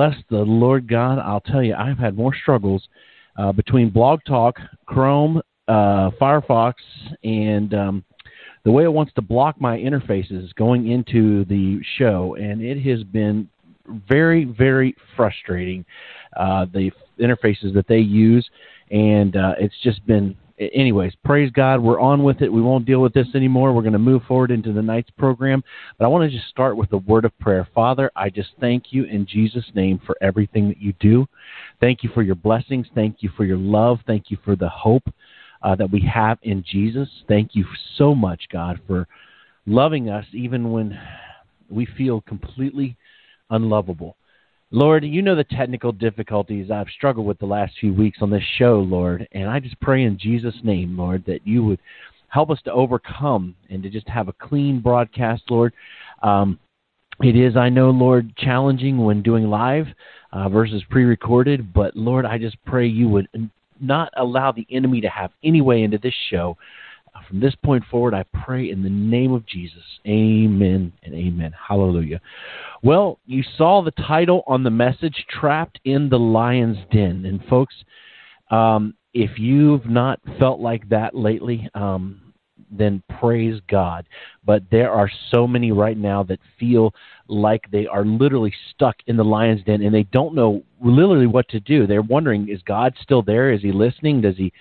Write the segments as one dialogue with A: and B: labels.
A: bless the Lord God. I'll tell you, I've had more struggles uh, between Blog Talk, Chrome, uh, Firefox, and um, the way it wants to block my interfaces going into the show, and it has been very, very frustrating. Uh, the interfaces that they use, and uh, it's just been. Anyways, praise God, we're on with it. We won't deal with this anymore. We're going to move forward into the night's program. But I want to just start with a word of prayer. Father, I just thank you in Jesus' name for everything that you do. Thank you for your blessings. Thank you for your love. Thank you for the hope uh, that we have in Jesus. Thank you so much, God, for loving us even when we feel completely unlovable. Lord, you know the technical difficulties I've struggled with the last few weeks on this show, Lord, and I just pray in Jesus' name, Lord, that you would help us to overcome and to just have a clean broadcast, Lord. Um, it is, I know, Lord, challenging when doing live uh, versus pre recorded, but Lord, I just pray you would not allow the enemy to have any way into this show. Uh, from this point forward, I pray in the name of Jesus. Amen and amen. Hallelujah. Well, you saw the title on the message, Trapped in the Lion's Den. And, folks, um, if you've not felt like that lately, um, then praise God. But there are so many right now that feel like they are literally stuck in the lion's den and they don't know literally what to do. They're wondering, is God still there? Is he listening? Does he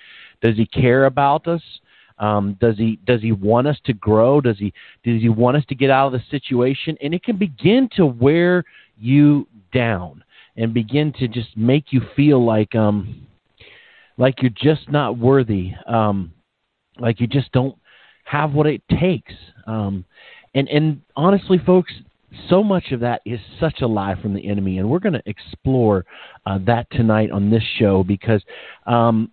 A: does he care about us? Um, does he does he want us to grow? Does he does he want us to get out of the situation? And it can begin to wear you down and begin to just make you feel like um like you're just not worthy. Um, like you just don't have what it takes. Um, and and honestly, folks, so much of that is such a lie from the enemy, and we're going to explore uh, that tonight on this show because um,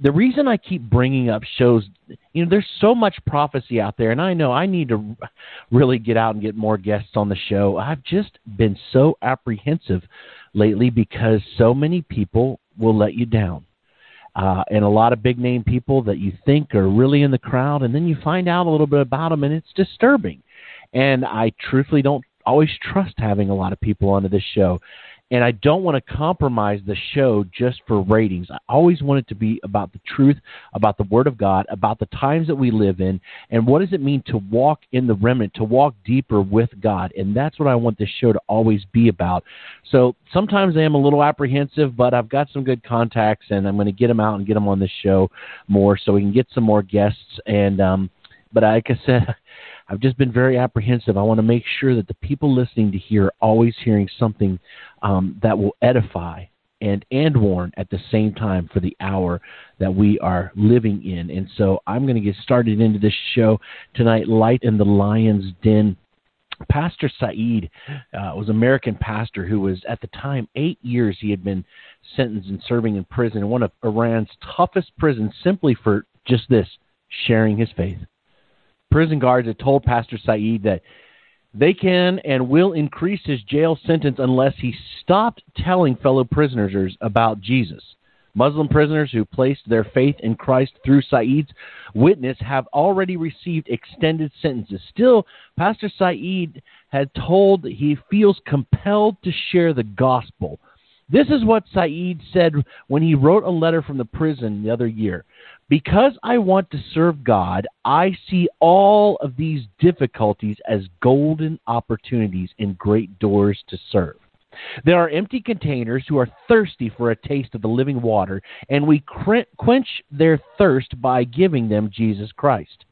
A: the reason I keep bringing up shows, you know, there's so much prophecy out there, and I know I need to really get out and get more guests on the show. I've just been so apprehensive lately because so many people will let you down. Uh, and a lot of big name people that you think are really in the crowd, and then you find out a little bit about them, and it's disturbing. And I truthfully don't always trust having a lot of people onto this show. And I don't want to compromise the show just for ratings. I always want it to be about the truth, about the Word of God, about the times that we live in, and what does it mean to walk in the remnant, to walk deeper with God. And that's what I want this show to always be about. So sometimes I am a little apprehensive, but I've got some good contacts, and I'm going to get them out and get them on this show more so we can get some more guests. And, um, but like I said, I've just been very apprehensive. I want to make sure that the people listening to here are always hearing something um, that will edify and and warn at the same time for the hour that we are living in. And so I'm going to get started into this show tonight. Light in the Lion's Den. Pastor Saeed uh, was American pastor who was at the time eight years he had been sentenced and serving in prison in one of Iran's toughest prisons simply for just this sharing his faith prison guards had told Pastor Saeed that they can and will increase his jail sentence unless he stopped telling fellow prisoners about Jesus. Muslim prisoners who placed their faith in Christ through Saeed's witness have already received extended sentences. Still, Pastor Saeed had told that he feels compelled to share the gospel. This is what Saeed said when he wrote a letter from the prison the other year. Because I want to serve God, I see all of these difficulties as golden opportunities and great doors to serve. There are empty containers who are thirsty for a taste of the living water, and we quench their thirst by giving them Jesus Christ.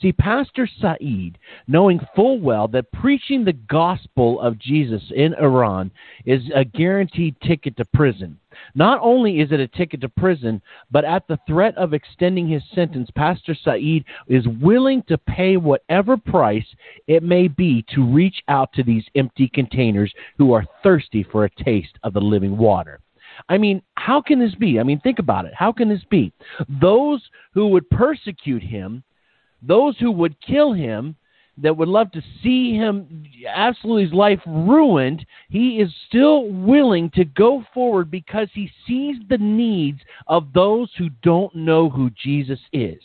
A: See, Pastor Saeed, knowing full well that preaching the gospel of Jesus in Iran is a guaranteed ticket to prison. Not only is it a ticket to prison, but at the threat of extending his sentence, Pastor Saeed is willing to pay whatever price it may be to reach out to these empty containers who are thirsty for a taste of the living water. I mean, how can this be? I mean, think about it. How can this be? Those who would persecute him those who would kill him, that would love to see him absolutely his life ruined, he is still willing to go forward because he sees the needs of those who don't know who Jesus is.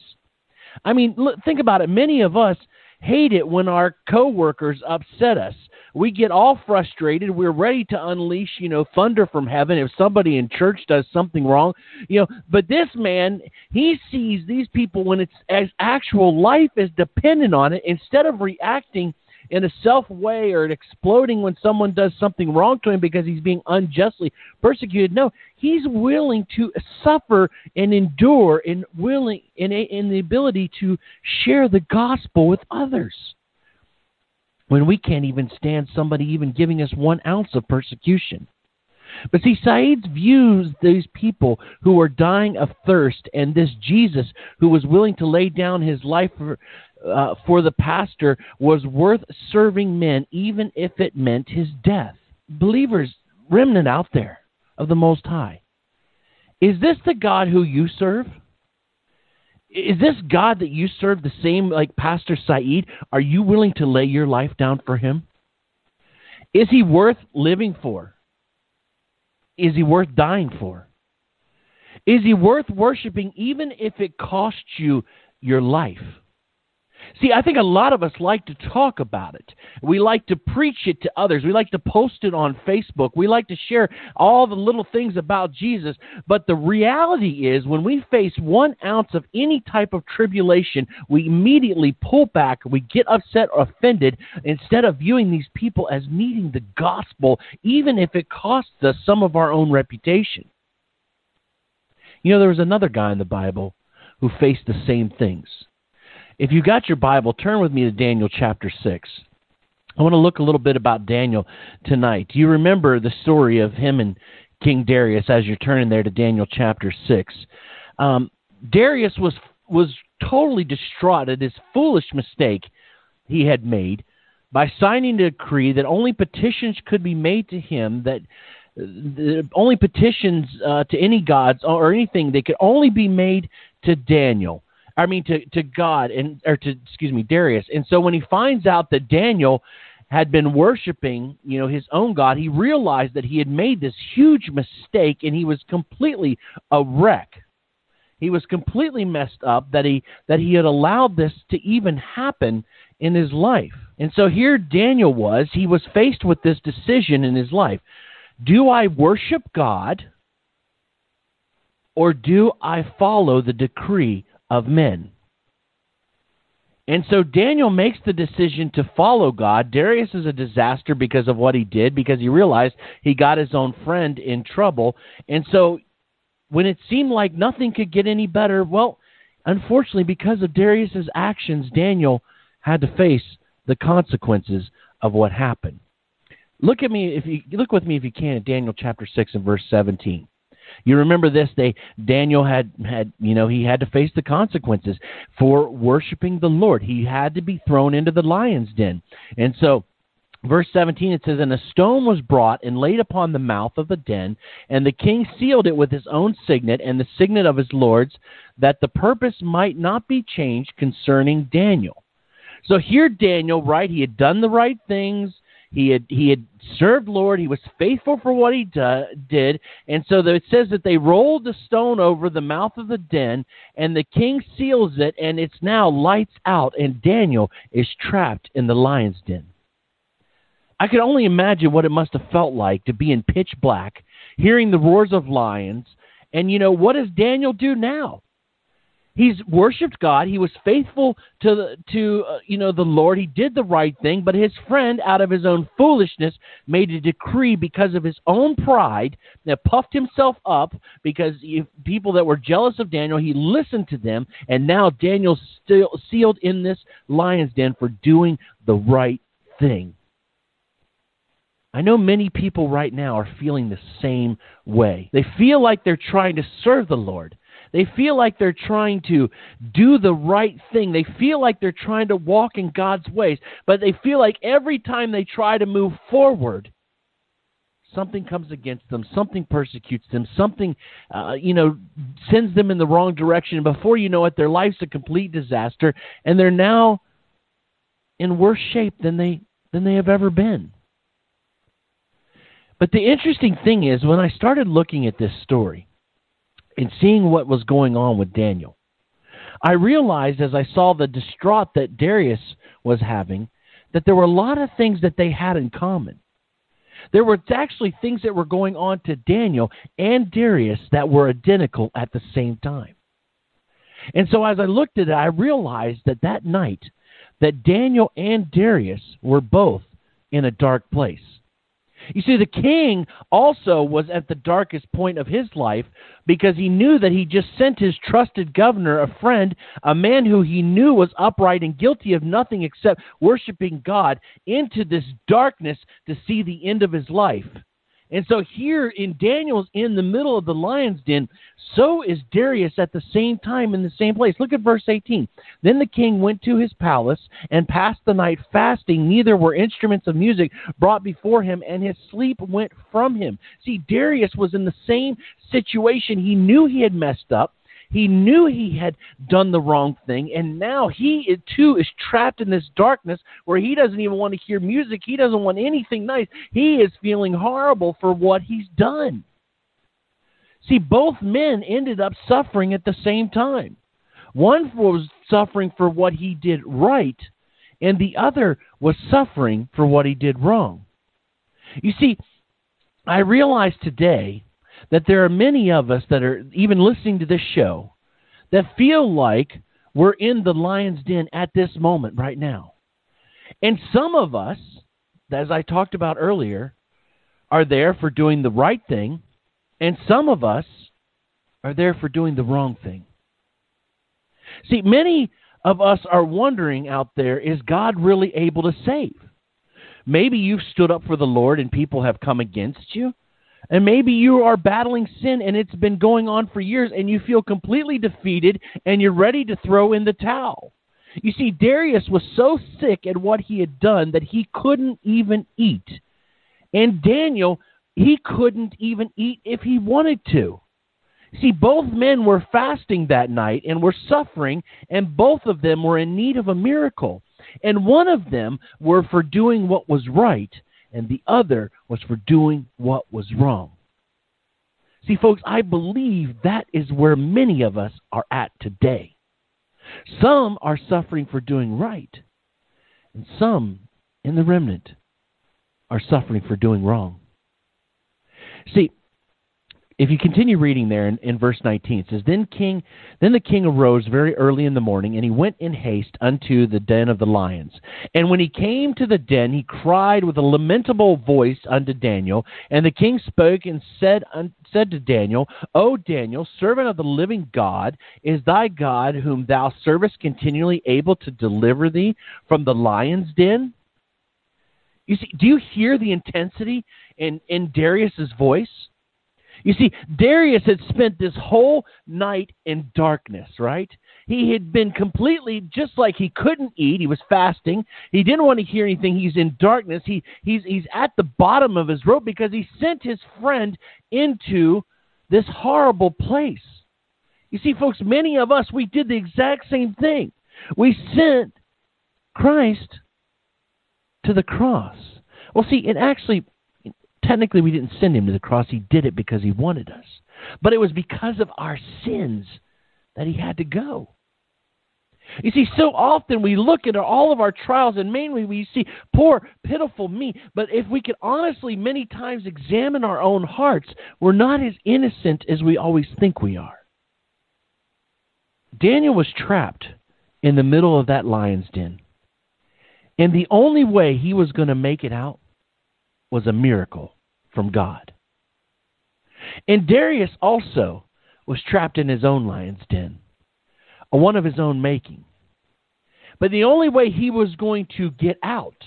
A: I mean, look, think about it. Many of us hate it when our coworkers upset us. We get all frustrated. We're ready to unleash, you know, thunder from heaven if somebody in church does something wrong. You know, but this man, he sees these people when it's as actual life is dependent on it instead of reacting in a self way or exploding when someone does something wrong to him because he's being unjustly persecuted. No, he's willing to suffer and endure and willing in, in the ability to share the gospel with others. When we can't even stand somebody even giving us one ounce of persecution. But see, Saeed views these people who are dying of thirst and this Jesus who was willing to lay down his life for, uh, for the pastor was worth serving men, even if it meant his death. Believers, remnant out there of the Most High, is this the God who you serve? Is this God that you serve the same like Pastor Saeed? Are you willing to lay your life down for him? Is he worth living for? Is he worth dying for? Is he worth worshiping even if it costs you your life? See, I think a lot of us like to talk about it. We like to preach it to others. We like to post it on Facebook. We like to share all the little things about Jesus. But the reality is, when we face one ounce of any type of tribulation, we immediately pull back. We get upset or offended instead of viewing these people as needing the gospel, even if it costs us some of our own reputation. You know, there was another guy in the Bible who faced the same things. If you got your Bible, turn with me to Daniel chapter 6. I want to look a little bit about Daniel tonight. Do you remember the story of him and King Darius as you're turning there to Daniel chapter 6? Um, Darius was was totally distraught at his foolish mistake he had made by signing a decree that only petitions could be made to him that the only petitions uh, to any gods or anything they could only be made to Daniel. I mean to to God and or to excuse me Darius. And so when he finds out that Daniel had been worshiping, you know, his own God, he realized that he had made this huge mistake and he was completely a wreck. He was completely messed up that he that he had allowed this to even happen in his life. And so here Daniel was, he was faced with this decision in his life. Do I worship God or do I follow the decree of men. And so Daniel makes the decision to follow God. Darius is a disaster because of what he did, because he realized he got his own friend in trouble. And so when it seemed like nothing could get any better, well, unfortunately, because of Darius's actions, Daniel had to face the consequences of what happened. Look at me if you look with me if you can at Daniel chapter 6 and verse 17. You remember this? They Daniel had had you know he had to face the consequences for worshiping the Lord. He had to be thrown into the lion's den, and so. Verse 17 it says, And a stone was brought and laid upon the mouth of the den, and the king sealed it with his own signet and the signet of his lords, that the purpose might not be changed concerning Daniel. So here, Daniel, right, he had done the right things. He had he had served Lord. He was faithful for what he do, did, and so it says that they rolled the stone over the mouth of the den, and the king seals it, and it's now lights out, and Daniel is trapped in the lion's den. I can only imagine what it must have felt like to be in pitch black, hearing the roars of lions, and you know what does Daniel do now? He's worshipped God. He was faithful to the, to uh, you know the Lord. He did the right thing, but his friend, out of his own foolishness, made a decree because of his own pride that puffed himself up. Because if people that were jealous of Daniel, he listened to them, and now Daniel's still sealed in this lion's den for doing the right thing. I know many people right now are feeling the same way. They feel like they're trying to serve the Lord. They feel like they're trying to do the right thing. They feel like they're trying to walk in God's ways. But they feel like every time they try to move forward, something comes against them, something persecutes them, something, uh, you know, sends them in the wrong direction. And before you know it, their life's a complete disaster, and they're now in worse shape than they than they have ever been. But the interesting thing is, when I started looking at this story and seeing what was going on with Daniel, I realized as I saw the distraught that Darius was having that there were a lot of things that they had in common. There were actually things that were going on to Daniel and Darius that were identical at the same time. And so as I looked at it, I realized that that night that Daniel and Darius were both in a dark place. You see, the king also was at the darkest point of his life because he knew that he just sent his trusted governor, a friend, a man who he knew was upright and guilty of nothing except worshiping God, into this darkness to see the end of his life. And so here in Daniel's in the middle of the lion's den, so is Darius at the same time in the same place. Look at verse 18. Then the king went to his palace and passed the night fasting. Neither were instruments of music brought before him, and his sleep went from him. See, Darius was in the same situation. He knew he had messed up. He knew he had done the wrong thing, and now he too is trapped in this darkness where he doesn't even want to hear music. He doesn't want anything nice. He is feeling horrible for what he's done. See, both men ended up suffering at the same time. One was suffering for what he did right, and the other was suffering for what he did wrong. You see, I realize today that there are many of us that are even listening to this show that feel like we're in the lion's den at this moment right now. And some of us, as I talked about earlier, are there for doing the right thing, and some of us are there for doing the wrong thing. See, many of us are wondering out there is God really able to save? Maybe you've stood up for the Lord and people have come against you. And maybe you are battling sin and it's been going on for years and you feel completely defeated and you're ready to throw in the towel. You see, Darius was so sick at what he had done that he couldn't even eat. And Daniel, he couldn't even eat if he wanted to. See, both men were fasting that night and were suffering, and both of them were in need of a miracle. And one of them were for doing what was right, and the other was for doing what was wrong. See, folks, I believe that is where many of us are at today. Some are suffering for doing right, and some in the remnant are suffering for doing wrong. See, if you continue reading there in, in, verse 19, it says, then, king, then the king arose very early in the morning, and he went in haste unto the den of the lions. And when he came to the den, he cried with a lamentable voice unto Daniel. And the king spoke and said, un, said to Daniel, O Daniel, servant of the living God, is thy God, whom thou servest continually, able to deliver thee from the lion's den? You see, do you hear the intensity in, in Darius's voice? You see, Darius had spent this whole night in darkness, right? He had been completely just like he couldn't eat. He was fasting. He didn't want to hear anything. He's in darkness. He he's he's at the bottom of his rope because he sent his friend into this horrible place. You see, folks, many of us we did the exact same thing. We sent Christ to the cross. Well, see, it actually Technically, we didn't send him to the cross. He did it because he wanted us. But it was because of our sins that he had to go. You see, so often we look at all of our trials, and mainly we see poor, pitiful me. But if we could honestly, many times, examine our own hearts, we're not as innocent as we always think we are. Daniel was trapped in the middle of that lion's den. And the only way he was going to make it out was a miracle from God. And Darius also was trapped in his own lion's den, one of his own making. But the only way he was going to get out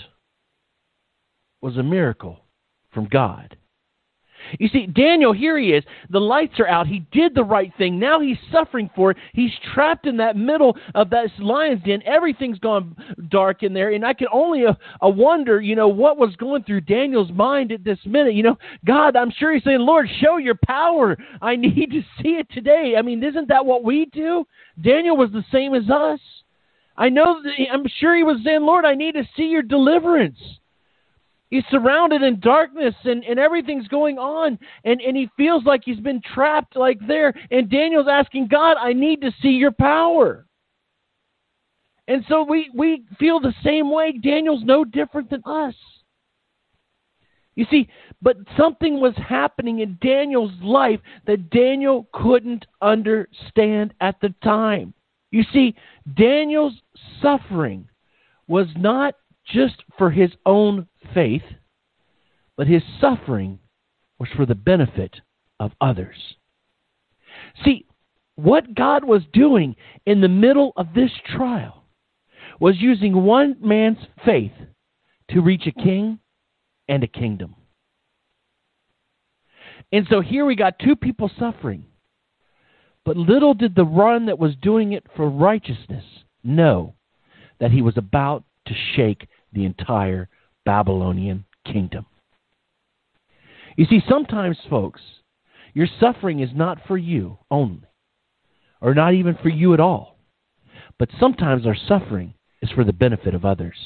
A: was a miracle from God. You see, Daniel, here he is. The lights are out. He did the right thing. Now he's suffering for it. He's trapped in that middle of that lion's den. Everything's gone dark in there. And I can only uh, uh, wonder, you know, what was going through Daniel's mind at this minute. You know, God, I'm sure he's saying, Lord, show your power. I need to see it today. I mean, isn't that what we do? Daniel was the same as us. I know, that, I'm sure he was saying, Lord, I need to see your deliverance he's surrounded in darkness and, and everything's going on and, and he feels like he's been trapped like there. And daniel's asking god i need to see your power. And so we, we feel the same way. Daniel's no different than us. You see but something was happening in daniel's life that daniel couldn't understand at the time. You see daniel's suffering was not just for his own faith, but his suffering was for the benefit of others. See, what God was doing in the middle of this trial was using one man's faith to reach a king and a kingdom. And so here we got two people suffering. But little did the one that was doing it for righteousness know that he was about to shake the entire Babylonian kingdom. You see, sometimes, folks, your suffering is not for you only, or not even for you at all, but sometimes our suffering is for the benefit of others.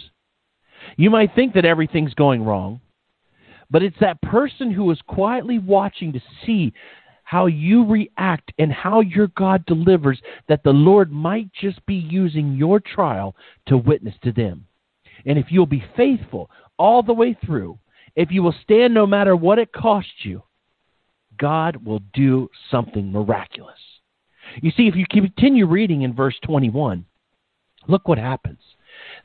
A: You might think that everything's going wrong, but it's that person who is quietly watching to see how you react and how your God delivers that the Lord might just be using your trial to witness to them. And if you'll be faithful all the way through, if you will stand no matter what it costs you, God will do something miraculous. You see, if you continue reading in verse 21, look what happens.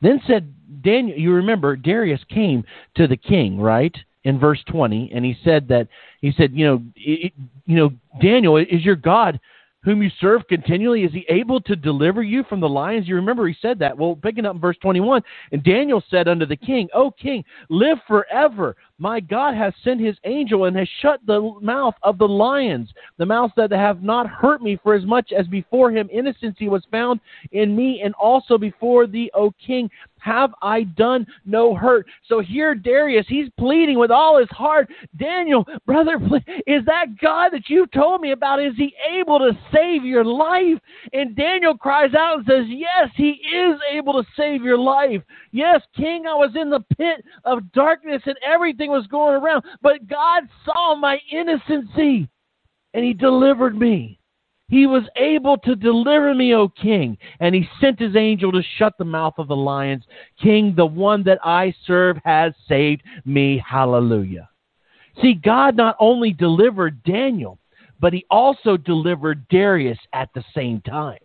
A: Then said Daniel, you remember Darius came to the king, right? In verse 20, and he said that he said, you know, it, you know, Daniel, is your God whom you serve continually, is he able to deliver you from the lions? You remember he said that. Well, picking up in verse 21, and Daniel said unto the king, O king, live forever. My God has sent his angel and has shut the mouth of the lions, the mouths that have not hurt me, for as much as before him innocency was found in me, and also before thee, O king, have I done no hurt? So here, Darius, he's pleading with all his heart. Daniel, brother, is that God that you told me about? Is he able to save your life? And Daniel cries out and says, Yes, he is able to save your life. Yes, King, I was in the pit of darkness and everything was going around, but God saw my innocency and he delivered me. He was able to deliver me, O king, and he sent his angel to shut the mouth of the lions. King, the one that I serve has saved me. Hallelujah. See, God not only delivered Daniel, but he also delivered Darius at the same time.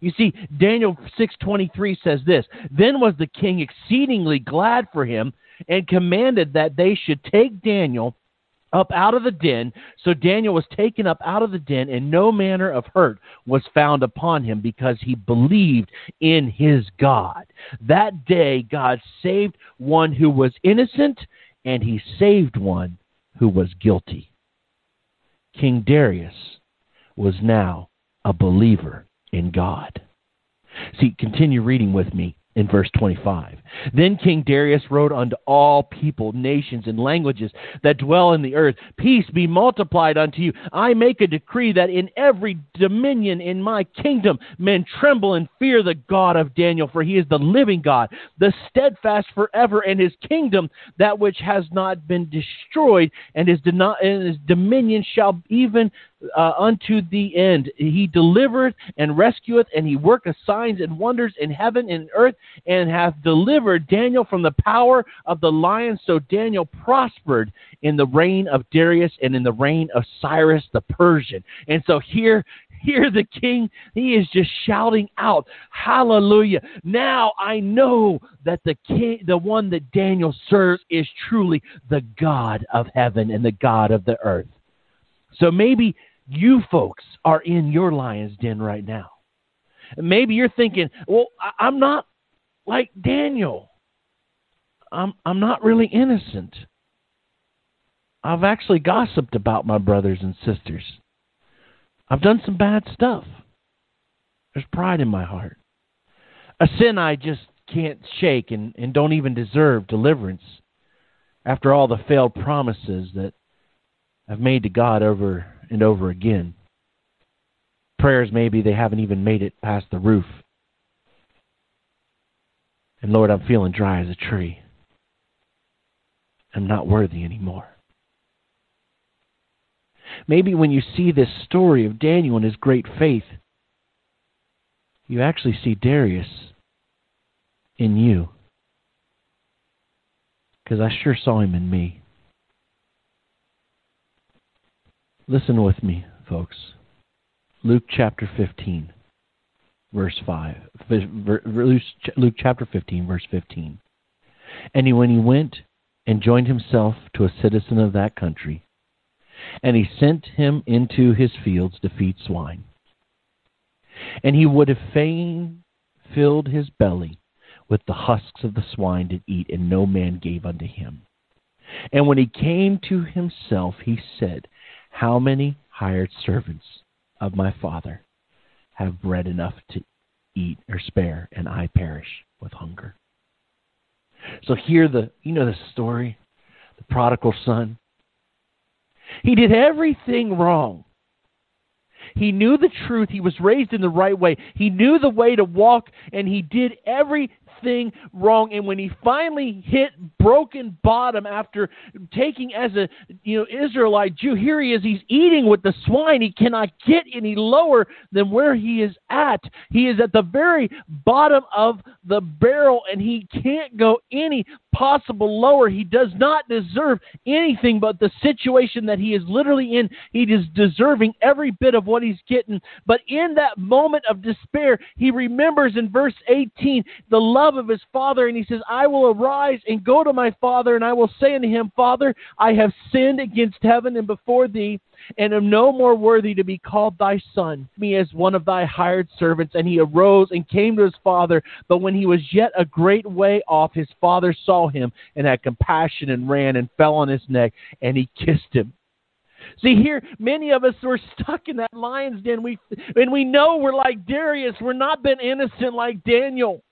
A: You see, Daniel 6:23 says this, then was the king exceedingly glad for him and commanded that they should take Daniel up out of the den. So Daniel was taken up out of the den, and no manner of hurt was found upon him because he believed in his God. That day, God saved one who was innocent, and he saved one who was guilty. King Darius was now a believer in God. See, continue reading with me in verse 25. Then King Darius wrote unto all people, nations, and languages that dwell in the earth, Peace be multiplied unto you. I make a decree that in every dominion in my kingdom men tremble and fear the God of Daniel, for he is the living God, the steadfast forever, and his kingdom that which has not been destroyed, and his, and his dominion shall even uh, unto the end. He delivereth and rescueth, and he worketh signs and wonders in heaven and earth, and hath delivered Daniel from the power of the lion. So Daniel prospered in the reign of Darius and in the reign of Cyrus the Persian. And so here, here the king, he is just shouting out, Hallelujah. Now I know that the king, the one that Daniel serves is truly the God of heaven and the God of the earth. So maybe you folks are in your lion's den right now. Maybe you're thinking, well, I'm not like Daniel. I'm I'm not really innocent. I've actually gossiped about my brothers and sisters. I've done some bad stuff. There's pride in my heart. A sin I just can't shake and, and don't even deserve deliverance after all the failed promises that I've made to God over and over again. Prayers maybe they haven't even made it past the roof. And Lord, I'm feeling dry as a tree. I'm not worthy anymore. Maybe when you see this story of Daniel and his great faith, you actually see Darius in you. Because I sure saw him in me. Listen with me, folks. Luke chapter 15, verse 5. Luke chapter 15, verse 15. And when he went and joined himself to a citizen of that country, and he sent him into his fields to feed swine. And he would have fain filled his belly with the husks of the swine to eat, and no man gave unto him. And when he came to himself, he said, How many hired servants of my father have bread enough to eat or spare, and I perish with hunger? So here the you know the story, the prodigal son. He did everything wrong. He knew the truth. He was raised in the right way. He knew the way to walk, and he did every wrong. And when he finally hit broken bottom after taking as a you know Israelite Jew, here he is. He's eating with the swine. He cannot get any lower than where he is at. He is at the very bottom of the barrel, and he can't go any possible lower. He does not deserve anything but the situation that he is literally in. He is deserving every bit of what he's getting. But in that moment of despair, he remembers in verse 18 the love of his father, and he says, I will arise and go to my father, and I will say unto him, Father, I have sinned against heaven and before thee and am no more worthy to be called thy son, me as one of thy hired servants. And he arose and came to his father. But when he was yet a great way off, his father saw him and had compassion and ran and fell on his neck, and he kissed him. See here, many of us were stuck in that lion's den. We and we know we're like Darius. We're not been innocent like Daniel.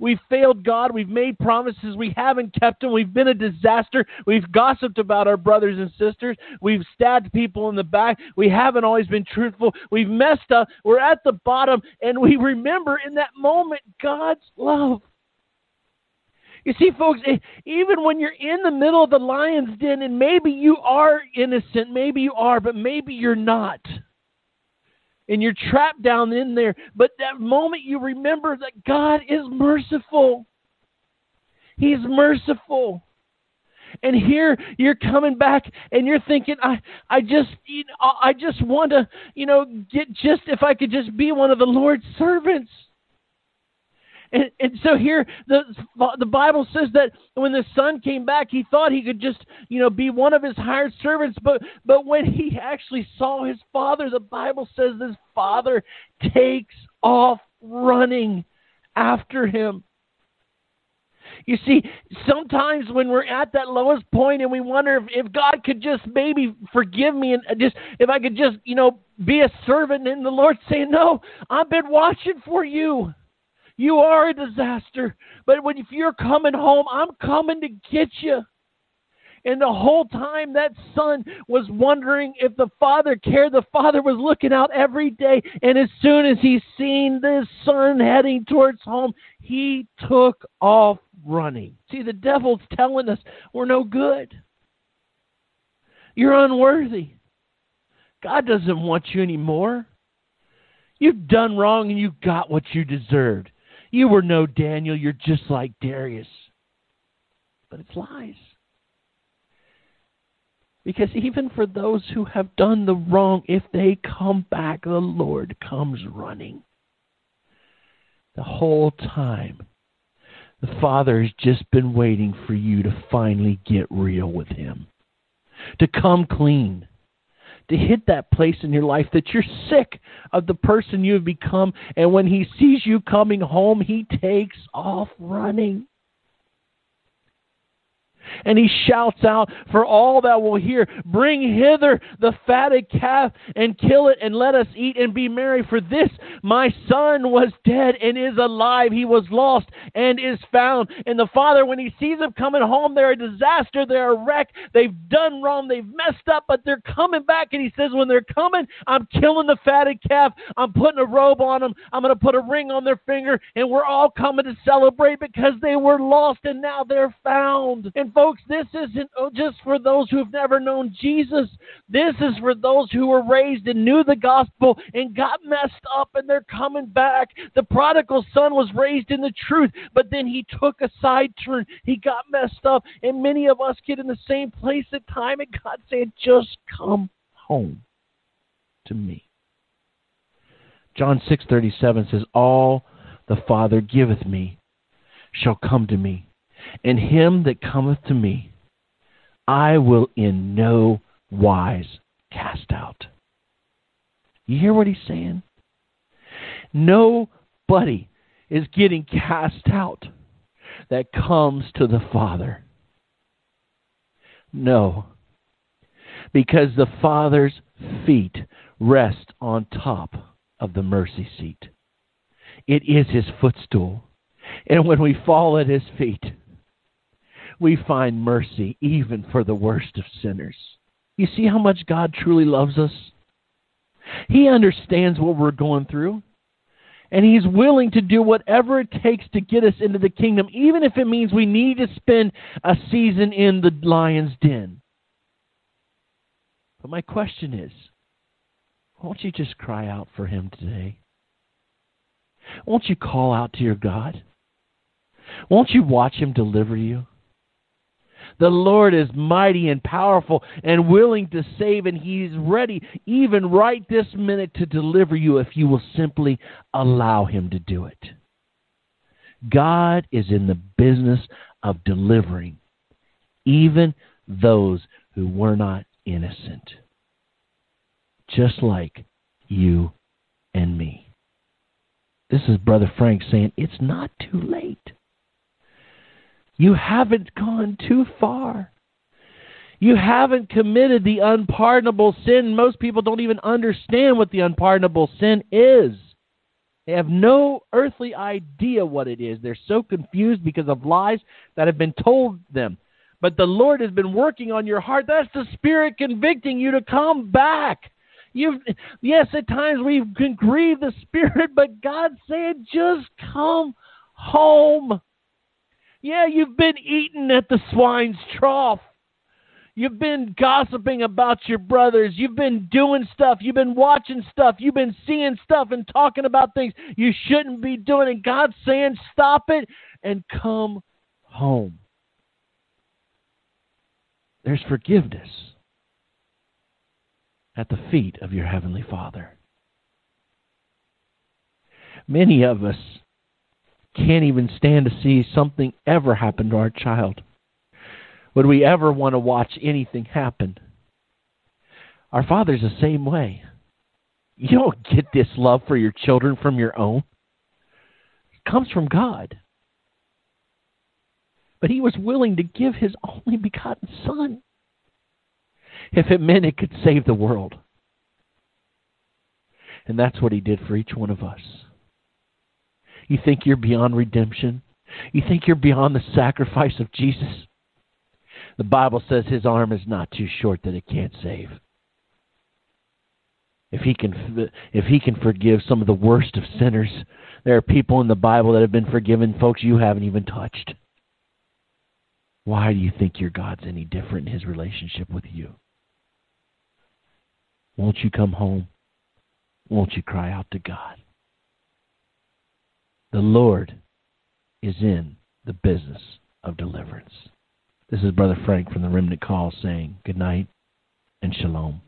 A: We've failed God. We've made promises. We haven't kept them. We've been a disaster. We've gossiped about our brothers and sisters. We've stabbed people in the back. We haven't always been truthful. We've messed up. We're at the bottom, and we remember in that moment God's love. You see, folks, even when you're in the middle of the lion's den, and maybe you are innocent, maybe you are, but maybe you're not and you're trapped down in there. But that moment you remember that God is merciful. He's merciful. And here you're coming back and you're thinking, I, I just, you know, I just want to, you know, get just if I could just be one of the Lord's servants. And, and so here the the Bible says that when the son came back, he thought he could just you know be one of his hired servants, but but when he actually saw his father, the Bible says his father takes off running after him. You see, sometimes when we're at that lowest point and we wonder if, if God could just maybe forgive me and just if I could just, you know, be a servant and the Lord saying, No, I've been watching for you. You are a disaster. But when, if you're coming home, I'm coming to get you. And the whole time that son was wondering if the father cared, the father was looking out every day. And as soon as he seen this son heading towards home, he took off running. See, the devil's telling us we're no good. You're unworthy. God doesn't want you anymore. You've done wrong and you got what you deserved. You were no Daniel. You're just like Darius. But it's lies. Because even for those who have done the wrong, if they come back, the Lord comes running. The whole time, the Father has just been waiting for you to finally get real with Him, to come clean, to hit that place in your life that you're sick of the person you have become. And when he sees you coming home, he takes off running. And he shouts out for all that will hear, Bring hither the fatted calf and kill it, and let us eat and be merry. For this my son was dead and is alive. He was lost and is found. And the father, when he sees them coming home, they're a disaster, they're a wreck, they've done wrong, they've messed up, but they're coming back. And he says, When they're coming, I'm killing the fatted calf, I'm putting a robe on them, I'm going to put a ring on their finger, and we're all coming to celebrate because they were lost and now they're found. And folks, this isn't oh, just for those who have never known Jesus. This is for those who were raised and knew the gospel and got messed up and they're coming back. The prodigal son was raised in the truth, but then he took a side turn. He got messed up. And many of us get in the same place at time and God saying, just come home to me. John 6:37 says all the Father giveth me shall come to me and him that cometh to me I will in no wise cast out. You hear what he's saying? Nobody is getting cast out that comes to the Father. No, because the Father's feet rest on top of the mercy seat. It is his footstool. And when we fall at his feet, we find mercy even for the worst of sinners. You see how much God truly loves us? He understands what we're going through. And He's willing to do whatever it takes to get us into the kingdom, even if it means we need to spend a season in the lion's den. But my question is won't you just cry out for Him today? Won't you call out to your God? Won't you watch Him deliver you? The Lord is mighty and powerful and willing to save, and He's ready, even right this minute, to deliver you if you will simply allow Him to do it. God is in the business of delivering even those who were not innocent, just like you and me. This is Brother Frank saying, It's not too late. You haven't gone too far. You haven't committed the unpardonable sin. Most people don't even understand what the unpardonable sin is. They have no earthly idea what it is. They're so confused because of lies that have been told them. But the Lord has been working on your heart. That's the Spirit convicting you to come back. You've yes, at times we can grieve the Spirit, but God said, just come home. Yeah, you've been eating at the swine's trough. You've been gossiping about your brothers. You've been doing stuff. You've been watching stuff. You've been seeing stuff and talking about things you shouldn't be doing. And God's saying, stop it and come home. There's forgiveness at the feet of your Heavenly Father. Many of us can't even stand to see something ever happen to our child. Would we ever want to watch anything happen? Our Father's the same way. You don't get this love for your children from your own. It comes from God. But he was willing to give his only begotten Son if it meant it could save the world. And that's what he did for each one of us. You think you're beyond redemption? You think you're beyond the sacrifice of Jesus? The Bible says his arm is not too short that it can't save. If he can if he can forgive some of the worst of sinners, there are people in the Bible that have been forgiven, folks you haven't even touched. Why do you think your God's any different in his relationship with you? Won't you come home? Won't you cry out to God? The Lord is in the business of deliverance. This is Brother Frank from the Remnant Call saying good night and shalom.